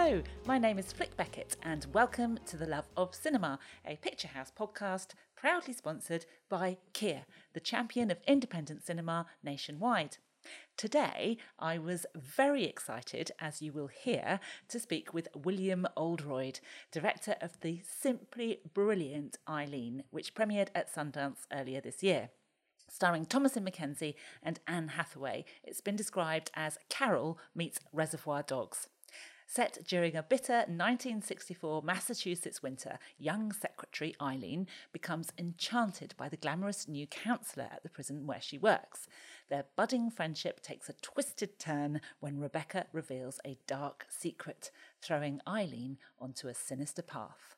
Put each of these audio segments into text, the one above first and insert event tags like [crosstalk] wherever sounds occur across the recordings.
Hello, my name is Flick Beckett, and welcome to The Love of Cinema, a Picturehouse podcast proudly sponsored by Kia, the champion of independent cinema nationwide. Today, I was very excited, as you will hear, to speak with William Oldroyd, director of the simply brilliant Eileen, which premiered at Sundance earlier this year. Starring Thomasin McKenzie and Anne Hathaway, it's been described as Carol meets Reservoir Dogs. Set during a bitter 1964 Massachusetts winter, young Secretary Eileen becomes enchanted by the glamorous new counsellor at the prison where she works. Their budding friendship takes a twisted turn when Rebecca reveals a dark secret, throwing Eileen onto a sinister path.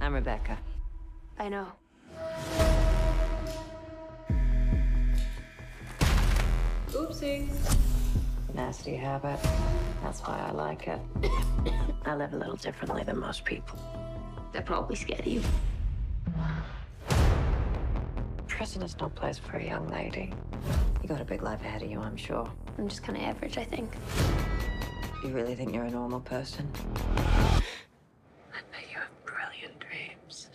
I'm Rebecca. I know. Oopsie. Nasty habit. That's why I like it. [coughs] I live a little differently than most people. That probably scared of you. Prison is no place for a young lady. You got a big life ahead of you, I'm sure. I'm just kind of average, I think. You really think you're a normal person? I bet you have brilliant dreams.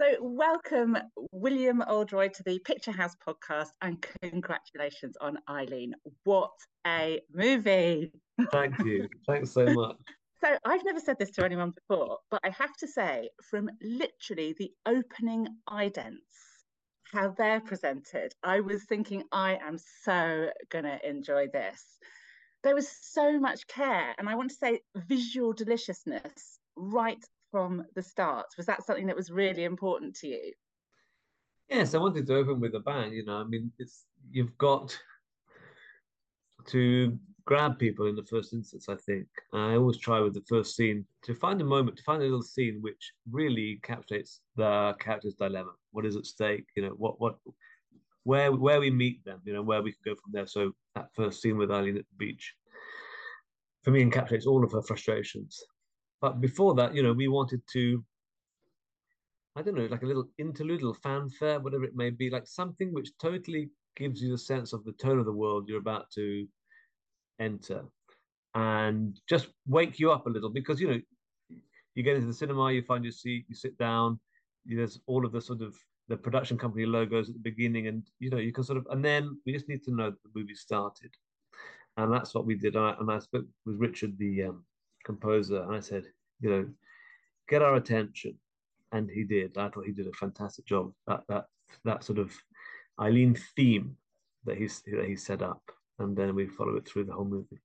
So, welcome, William Oldroyd, to the Picturehouse podcast, and congratulations on Eileen. What a movie! Thank you. Thanks so much. [laughs] So, I've never said this to anyone before, but I have to say, from literally the opening idents, how they're presented, I was thinking, I am so going to enjoy this. There was so much care, and I want to say visual deliciousness right from the start. Was that something that was really important to you? Yes, I wanted to open with a bang. You know, I mean, it's you've got to grab people in the first instance. I think I always try with the first scene to find a moment, to find a little scene which really captures the character's dilemma. What is at stake? You know, what what where where we meet them. You know, where we can go from there. So that first scene with Eileen at the beach, for me, encapsulates all of her frustrations. But before that, you know, we wanted to I don't know, like a little interlude, little fanfare, whatever it may be, like something which totally gives you the sense of the tone of the world you're about to enter and just wake you up a little because, you know, you get into the cinema, you find your seat, you sit down, there's all of the sort of the production company logos at the beginning, and you know, you can sort of, and then we just need to know that the movie started. And that's what we did. And I, and I spoke with Richard, the um, composer, and I said, you know, get our attention and he did. I thought he did a fantastic job. That that that sort of Eileen theme that he's that he set up, and then we follow it through the whole movie.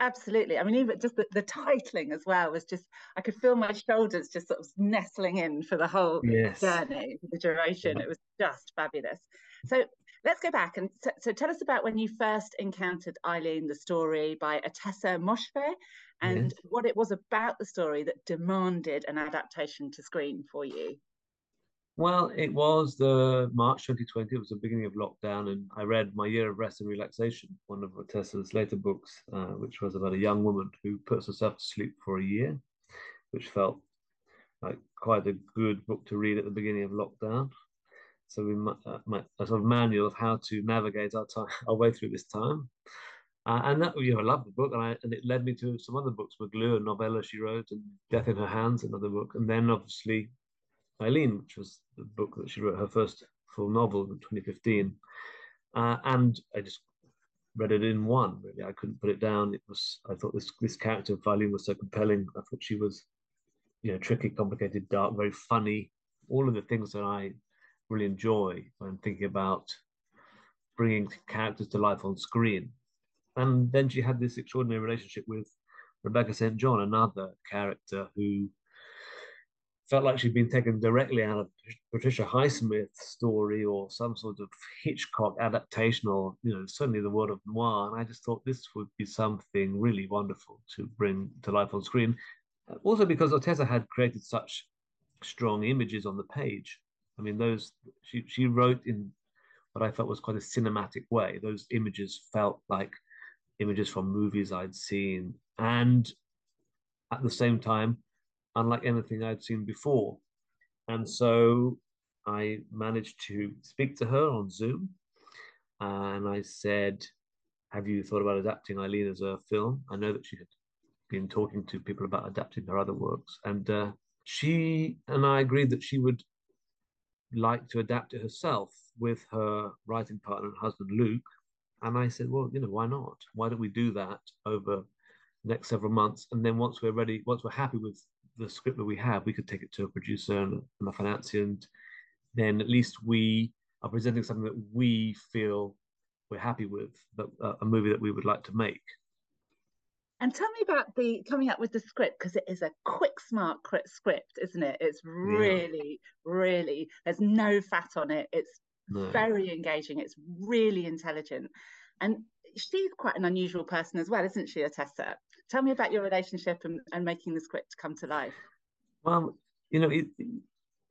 Absolutely. I mean, even just the, the titling as well was just, I could feel my shoulders just sort of nestling in for the whole yes. journey, the duration. Yeah. It was just fabulous. So let's go back and t- so tell us about when you first encountered Eileen, the story by Ottessa Moshfegh, and yes. what it was about the story that demanded an adaptation to screen for you. Well, it was the March 2020. It was the beginning of lockdown, and I read My Year of Rest and Relaxation, one of Ottessa's later books, uh, which was about a young woman who puts herself to sleep for a year, which felt like quite a good book to read at the beginning of lockdown. So we uh, my, a sort of manual of how to navigate our time, [laughs] our way through this time. Uh, and that you know, I loved the book, and, I, and it led me to some other books, McGlue, a novella she wrote, and Death in Her Hands, another book, and then obviously Eileen, which was the book that she wrote her first full novel in 2015. Uh, and I just read it in one, really. I couldn't put it down. It was, I thought this, this character of Eileen was so compelling. I thought she was, you know, tricky, complicated, dark, very funny, all of the things that I really enjoy when thinking about bringing characters to life on screen. And then she had this extraordinary relationship with Rebecca St. John, another character who felt like she'd been taken directly out of Patricia Highsmith's story or some sort of Hitchcock adaptation or, you know, certainly the world of noir. And I just thought this would be something really wonderful to bring to life on screen. Also because Ottessa had created such strong images on the page. I mean, those, she, she wrote in what I felt was quite a cinematic way. Those images felt like images from movies I'd seen. And at the same time, unlike anything I'd seen before. And so I managed to speak to her on Zoom and I said, have you thought about adapting Eileen as a film? I know that she had been talking to people about adapting her other works, and uh, she and I agreed that she would like to adapt it herself with her writing partner and husband Luke. And I said, well, you know, why not? Why don't we do that over the next several months? And then once we're ready, once we're happy with the script that we have, we could take it to a producer and, and a financier, and then at least we are presenting something that we feel we're happy with, that, uh, a movie that we would like to make. And tell me about the coming up with the script because it is a quick, smart script, isn't it? It's really, yeah. really, there's no fat on it. It's no. very engaging. It's really intelligent. And she's quite an unusual person as well, isn't she, Ottessa? Tell me about your relationship and, and making the script come to life. Well, you know, it,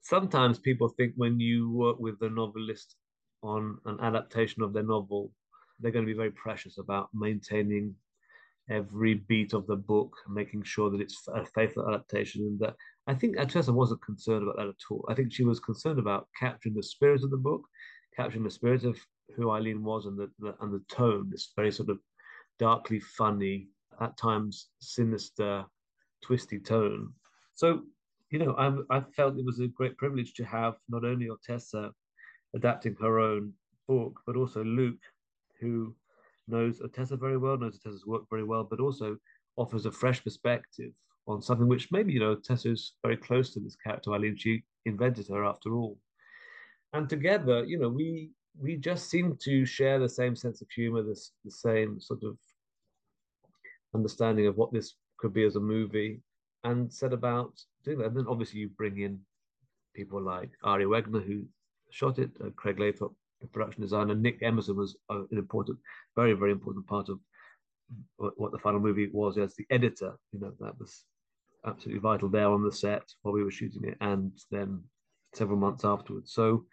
sometimes people think when you work with a novelist on an adaptation of their novel, they're going to be very precious about maintaining every beat of the book, making sure that it's a faithful adaptation. And that I think Ottessa wasn't concerned about that at all. I think she was concerned about capturing the spirit of the book, capturing the spirit of who Eileen was and the, the and the tone, this very sort of darkly funny, at times sinister, twisty tone. So, you know, I, I felt it was a great privilege to have not only Ottessa adapting her own book, but also Luke, who knows Ottessa very well, knows Ottessa's work very well, but also offers a fresh perspective on something which maybe, you know, Tessa's very close to this character, Eileen. She invented her after all. And together, you know, we we just seem to share the same sense of humor, this the same sort of understanding of what this could be as a movie, and set about doing that. And then obviously you bring in people like Ari Wegner, who shot it, uh, Craig Lathrop, production designer. Nick Emerson was uh, an important, very, very important part of what the final movie was as the editor. You know, that was absolutely vital there on the set while we were shooting it, and then several months afterwards. So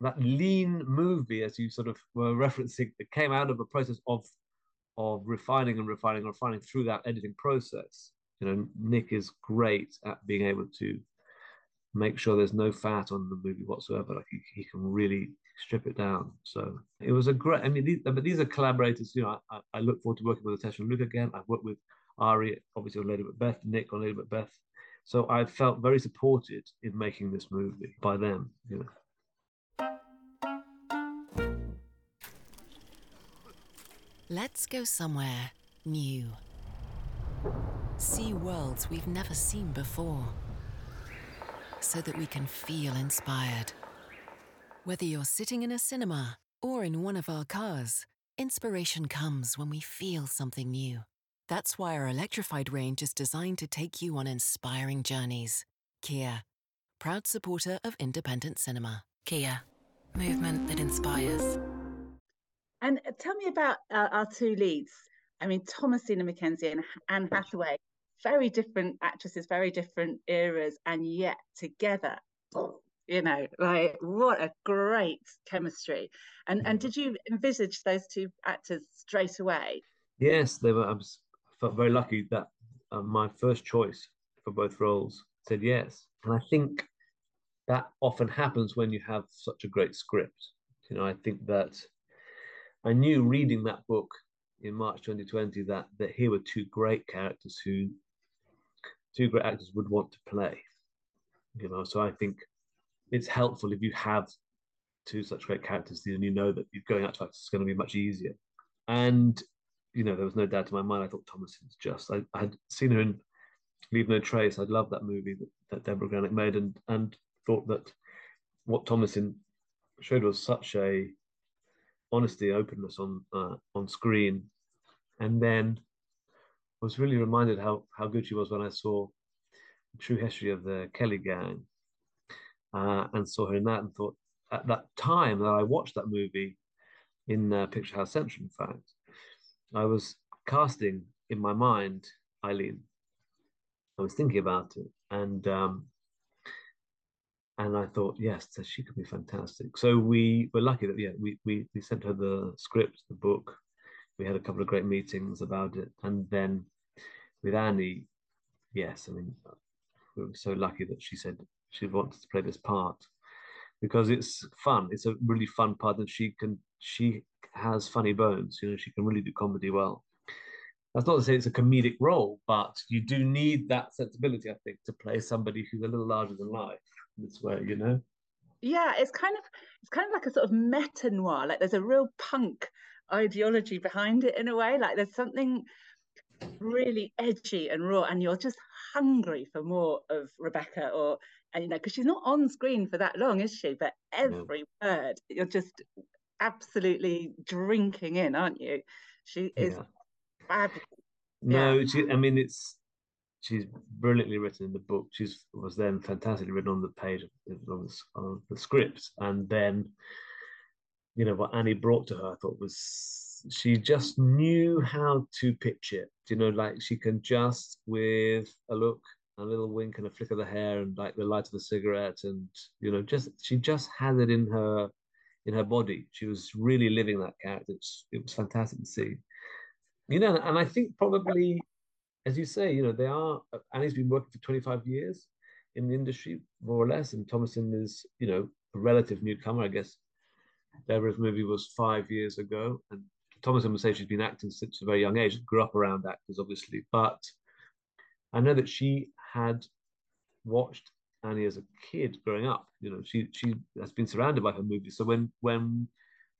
that lean movie, as you sort of were referencing, it came out of a process of of refining and refining and refining through that editing process. You know, Nick is great at being able to make sure there's no fat on the movie whatsoever. Like he, he can really strip it down. So it was a great. I mean, these, but these are collaborators. You know, I, I look forward to working with Ottessa and Luke again. I've worked with Ari, obviously on Lady Macbeth, Nick on Lady Macbeth. So I felt very supported in making this movie by them. You know. Let's go somewhere new. See worlds we've never seen before. So that we can feel inspired. Whether you're sitting in a cinema or in one of our cars, inspiration comes when we feel something new. That's why our electrified range is designed to take you on inspiring journeys. Kia, proud supporter of independent cinema. Kia, movement that inspires. And uh, tell me about uh, our two leads. I mean, Thomasin McKenzie and Anne Hathaway, very different actresses, very different eras, and yet together you know like what a great chemistry. And and did you envisage those two actors straight away? Yes they were i was felt very lucky that uh, my first choice for both roles said yes. And i think that often happens when you have such a great script. You know i think that i knew reading that book in march 2020 that that here were two great characters who two great actors would want to play you know. So i think it's helpful if you have two such great characters and you know that you're going out to act is going to be much easier. And you know, there was no doubt in my mind. I thought Thomas was just. I, I had seen her in Leave No Trace. I loved that movie that, that Debra Granik made, and and thought that what Thomasin showed was such a honesty, openness on uh, on screen, and then was really reminded how how good she was when I saw the true history of the Kelly Gang, uh, and saw her in that and thought at that time that I watched that movie in uh, Picturehouse Central, in fact, I was casting in my mind Eileen. I was thinking about it, and um, and I thought, yes, she could be fantastic. So we were lucky that yeah, we we we sent her the script, the book. We had a couple of great meetings about it, and then with Annie, yes, I mean, we were so lucky that she said she wanted to play this part because it's fun. It's a really fun part, and she can she has funny bones. You know, she can really do comedy well. That's not to say it's a comedic role, but you do need that sensibility, I think, to play somebody who's a little larger than life. This way, you know. Yeah, it's kind of it's kind of like a sort of meta noir. Like there's a real punk ideology behind it in a way. Like there's something really edgy and raw, and you're just hungry for more of Rebecca or and you know because she's not on screen for that long, is she? But every no. word you're just absolutely drinking in, aren't you? She is yeah. fabulous. No, yeah. she, I mean it's she's brilliantly written in the book. She's was then fantastically written on the page of, the, of the script, and then you know what Annie brought to her, I thought was she just knew how to pitch it. You know, like she can just with a look, a little wink, and a flick of the hair, and like the light of the cigarette, and you know, just she just had it in her in her body. She was really living that character. It's, it was fantastic to see. You know, and I think probably, as you say, you know, they are. Annie's been working for 25 years in the industry, more or less, and Thomasin is, you know, a relative newcomer, I guess. Debra's movie was five years ago, and Thomasin would say she's been acting since a very young age, grew up around actors, obviously. But I know that she had watched Annie as a kid growing up. You know, she she has been surrounded by her movies. So when when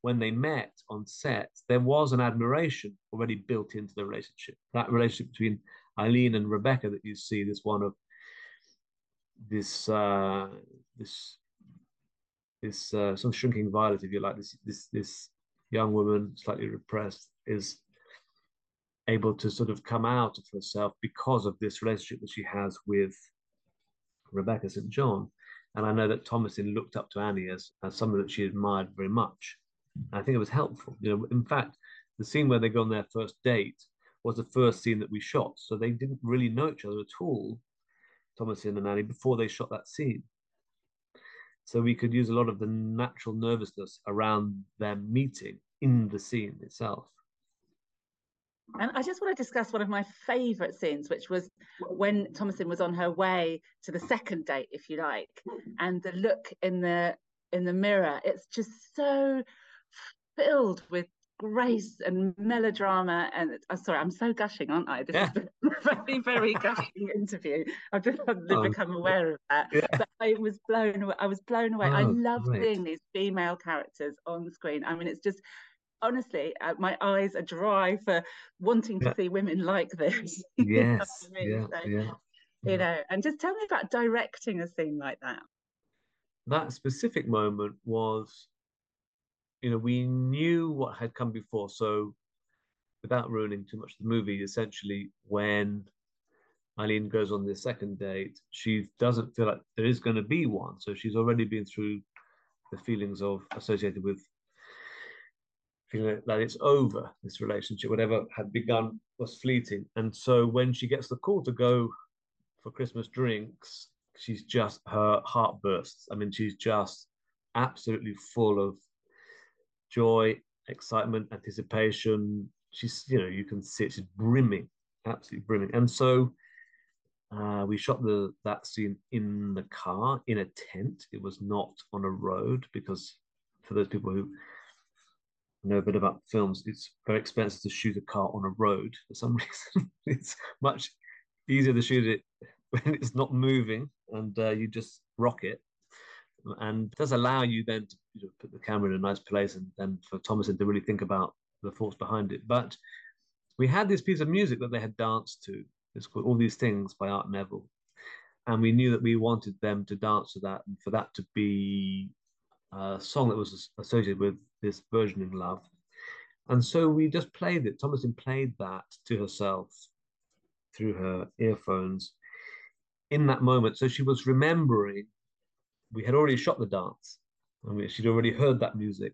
when they met on set, there was an admiration already built into the relationship. That relationship between Eileen and Rebecca that you see, this one of this uh, this this uh, some shrinking violet, if you like, this this this young woman, slightly repressed, is able to sort of come out of herself because of this relationship that she has with Rebecca St. John. And I know that Thomasin looked up to Annie as, as someone that she admired very much. I think it was helpful. You know, in fact, the scene where they go on their first date was the first scene that we shot. So they didn't really know each other at all, Thomasin and Annie, before they shot that scene. So we could use a lot of the natural nervousness around their meeting in the scene itself. And I just want to discuss one of my favourite scenes, which was when Thomasin was on her way to the second date, if you like, and the look in the in the mirror. It's just so filled with grace and melodrama. And uh, sorry, I'm so gushing, aren't I? This yeah. is [laughs] a very, very gushing interview. I've just oh, become aware of that. Yeah. But I was blown away. I was blown away. Oh, I love great. seeing these female characters on screen. I mean, it's just honestly, uh, my eyes are dry for wanting to yeah. see women like this. [laughs] Yes. I mean? yeah, so, yeah. You know, and just tell me about directing a scene like that. That specific moment was you know, we knew what had come before. So, without ruining too much of the movie, essentially, when Eileen goes on the second date, she doesn't feel like there is going to be one. So she's already been through the feelings of associated with feeling that it's over, this relationship, whatever had begun was fleeting. And so when she gets the call to go for Christmas drinks, she's just her heart bursts. I mean, she's just absolutely full of joy, excitement, anticipation. She's, you know, you can see it, she's brimming, absolutely brimming. And so uh, we shot the that scene in the car, in a tent. It was not on a road because for those people who know a bit about films, it's very expensive to shoot a car on a road for some [laughs] reason. it's much easier to shoot it [laughs] when it's not moving and uh, you just rock it and does allow you then to you know, put the camera in a nice place and then for Thomasin to really think about the thoughts behind it. But we had this piece of music that they had danced to. It's called All These Things by Art Neville. And we knew that we wanted them to dance to that and for that to be a song that was associated with this burgeoning love. And so we just played it. Thomasin played that to herself through her earphones in that moment. So she was remembering we had already shot the dance. and she'd already heard that music.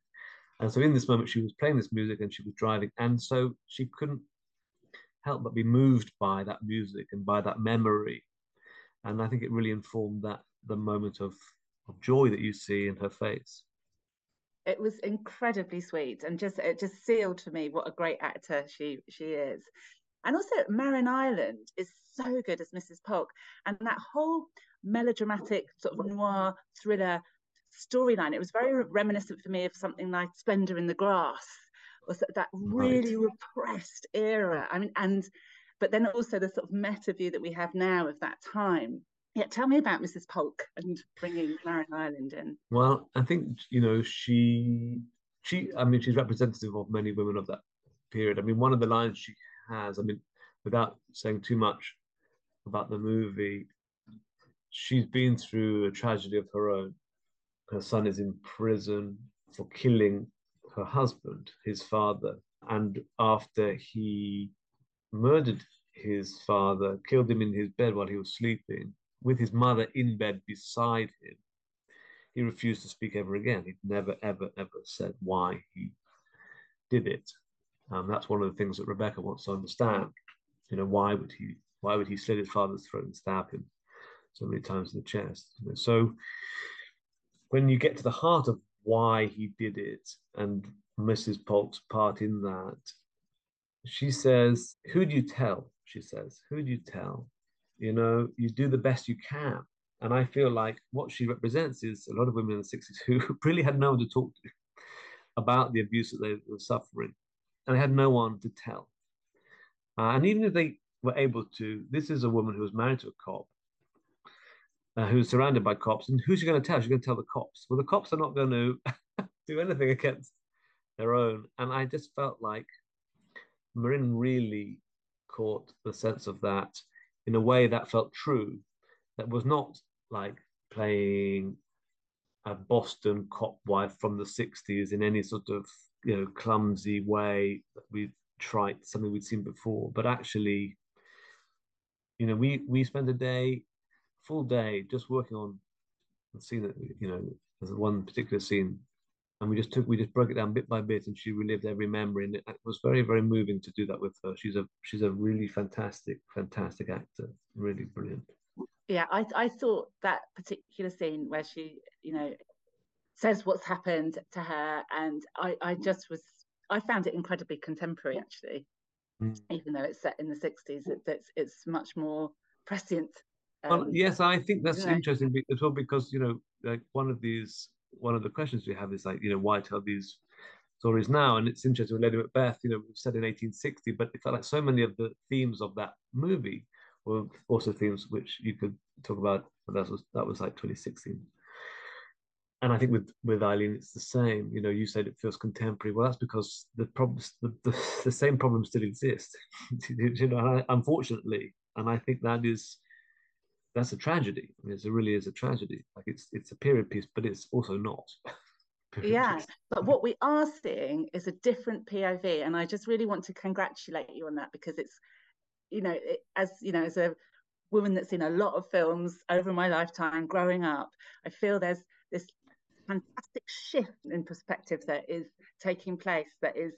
And so in this moment, she was playing this music and she was driving. And so she couldn't help but be moved by that music and by that memory. And I think it really informed that the moment of, of joy that you see in her face. It was incredibly sweet and just it just sealed for me what a great actor she she is. And also Marin Ireland is so good as Mrs. Polk. And that whole melodramatic sort of noir thriller storyline. It was very reminiscent for me of something like Splendor in the Grass, or that really right. repressed era. I mean, and but then also the sort of meta view that we have now of that time. Yeah, tell me about Mrs. Polk and bringing Marin Ireland in. Well, I think you know she she I mean she's representative of many women of that period. I mean, one of the lines she has, I mean, without saying too much about the movie, she's been through a tragedy of her own. Her son is in prison for killing her husband, his father. And after he murdered his father, killed him in his bed while he was sleeping, with his mother in bed beside him, he refused to speak ever again. He'd never, ever, ever said why he did it. Um, that's one of the things that Rebecca wants to understand. You know, why would he? Why would he slit his father's throat and stab him so many times in the chest? You know, so when you get to the heart of why he did it and Mrs. Polk's part in that, she says, "Who do you tell?" She says, "Who do you tell?" You know, you do the best you can. And I feel like what she represents is a lot of women in the 60s who [laughs] really had no one to talk to about the abuse that they were suffering and they had no one to tell. Uh, and even if they were able to, this is a woman who was married to a cop, uh, who's surrounded by cops, and who's she going to tell? She's going to tell the cops. Well, the cops are not going [laughs] to do anything against their own. And I just felt like Marin really caught the sense of that in a way that felt true, that was not like playing a Boston cop wife from the 60s in any sort of you know clumsy way that we've tried something we'd seen before. But actually you know we we spent a day full day just working on the scene that you know there's one particular scene and we just took we just broke it down bit by bit and she relived every memory and it, it was very very moving to do that with her. She's a she's a really fantastic fantastic actor really brilliant. Yeah i i thought that particular scene where she you know says what's happened to her and i i just was i found it incredibly contemporary actually. Mm. even though it's set in the 60s it, it's it's much more prescient um, well yes i think that's interesting as well because you know like one of these one of the questions we have is like you know why tell these stories now and it's interesting with lady macbeth you know we've said in 1860 but it felt like so many of the themes of that movie were also themes which you could talk about but that was that was like 2016 and I think with with Eileen, it's the same. You know, you said it feels contemporary. Well, that's because the problems, the, the, the same problems still exist. [laughs] you know, unfortunately, and I think that is that's a tragedy. I mean, it really is a tragedy. Like it's it's a period piece, but it's also not. [laughs] yeah, but what we are seeing is a different POV, and I just really want to congratulate you on that because it's, you know, it, as you know, as a woman that's seen a lot of films over my lifetime growing up, I feel there's this fantastic shift in perspective that is taking place that is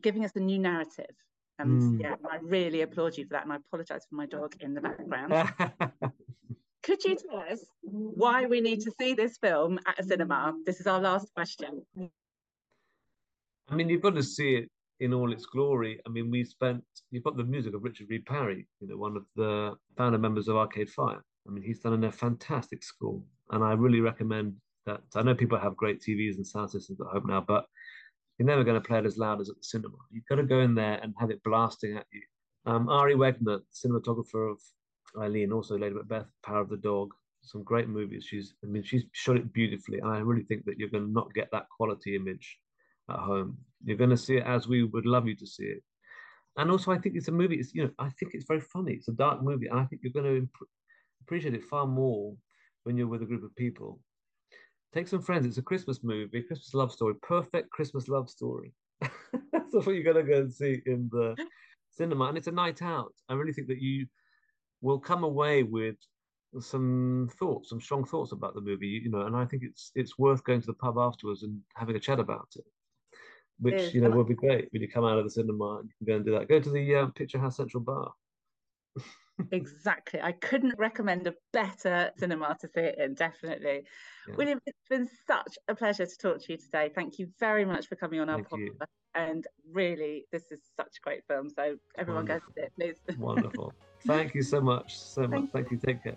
giving us a new narrative. And mm. yeah, I really applaud you for that. And I apologize for my dog in the background. [laughs] Could you tell us why we need to see this film at a cinema? This is our last question. I mean, you've got to see it in all its glory. I mean, we spent, you've got the music of Richard Reed Parry, you know, one of the founder members of Arcade Fire. I mean, he's done a fantastic score. And I really recommend that I know people have great TVs and sound systems at home now, but you're never going to play it as loud as at the cinema. You've got to go in there and have it blasting at you. Um, Ari Wegner, cinematographer of Eileen, also Lady Macbeth, Power of the Dog, some great movies. She's, I mean, she's shot it beautifully, and I really think that you're going to not get that quality image at home. You're going to see it as we would love you to see it. And also, I think it's a movie. It's you know, I think it's very funny. It's a dark movie, and I think you're going to imp- appreciate it far more when you're with a group of people Take some friends. It's a Christmas movie, Christmas love story, perfect Christmas love story. [laughs] That's what you're gonna go and see in the cinema, and it's a night out. I really think that you will come away with some thoughts, some strong thoughts about the movie. You know, and I think it's it's worth going to the pub afterwards and having a chat about it, which you know will be great when you come out of the cinema and you can go and do that. Go to the um, Picturehouse Central Bar [laughs] [laughs] exactly. I couldn't recommend a better cinema to see it in, definitely. Yeah. William, it's been such a pleasure to talk to you today. Thank you very much for coming on our podcast. And really, this is such a great film. So everyone Wonderful. go to it, please. [laughs] Wonderful. Thank you so much. So much. Thank you. Take care.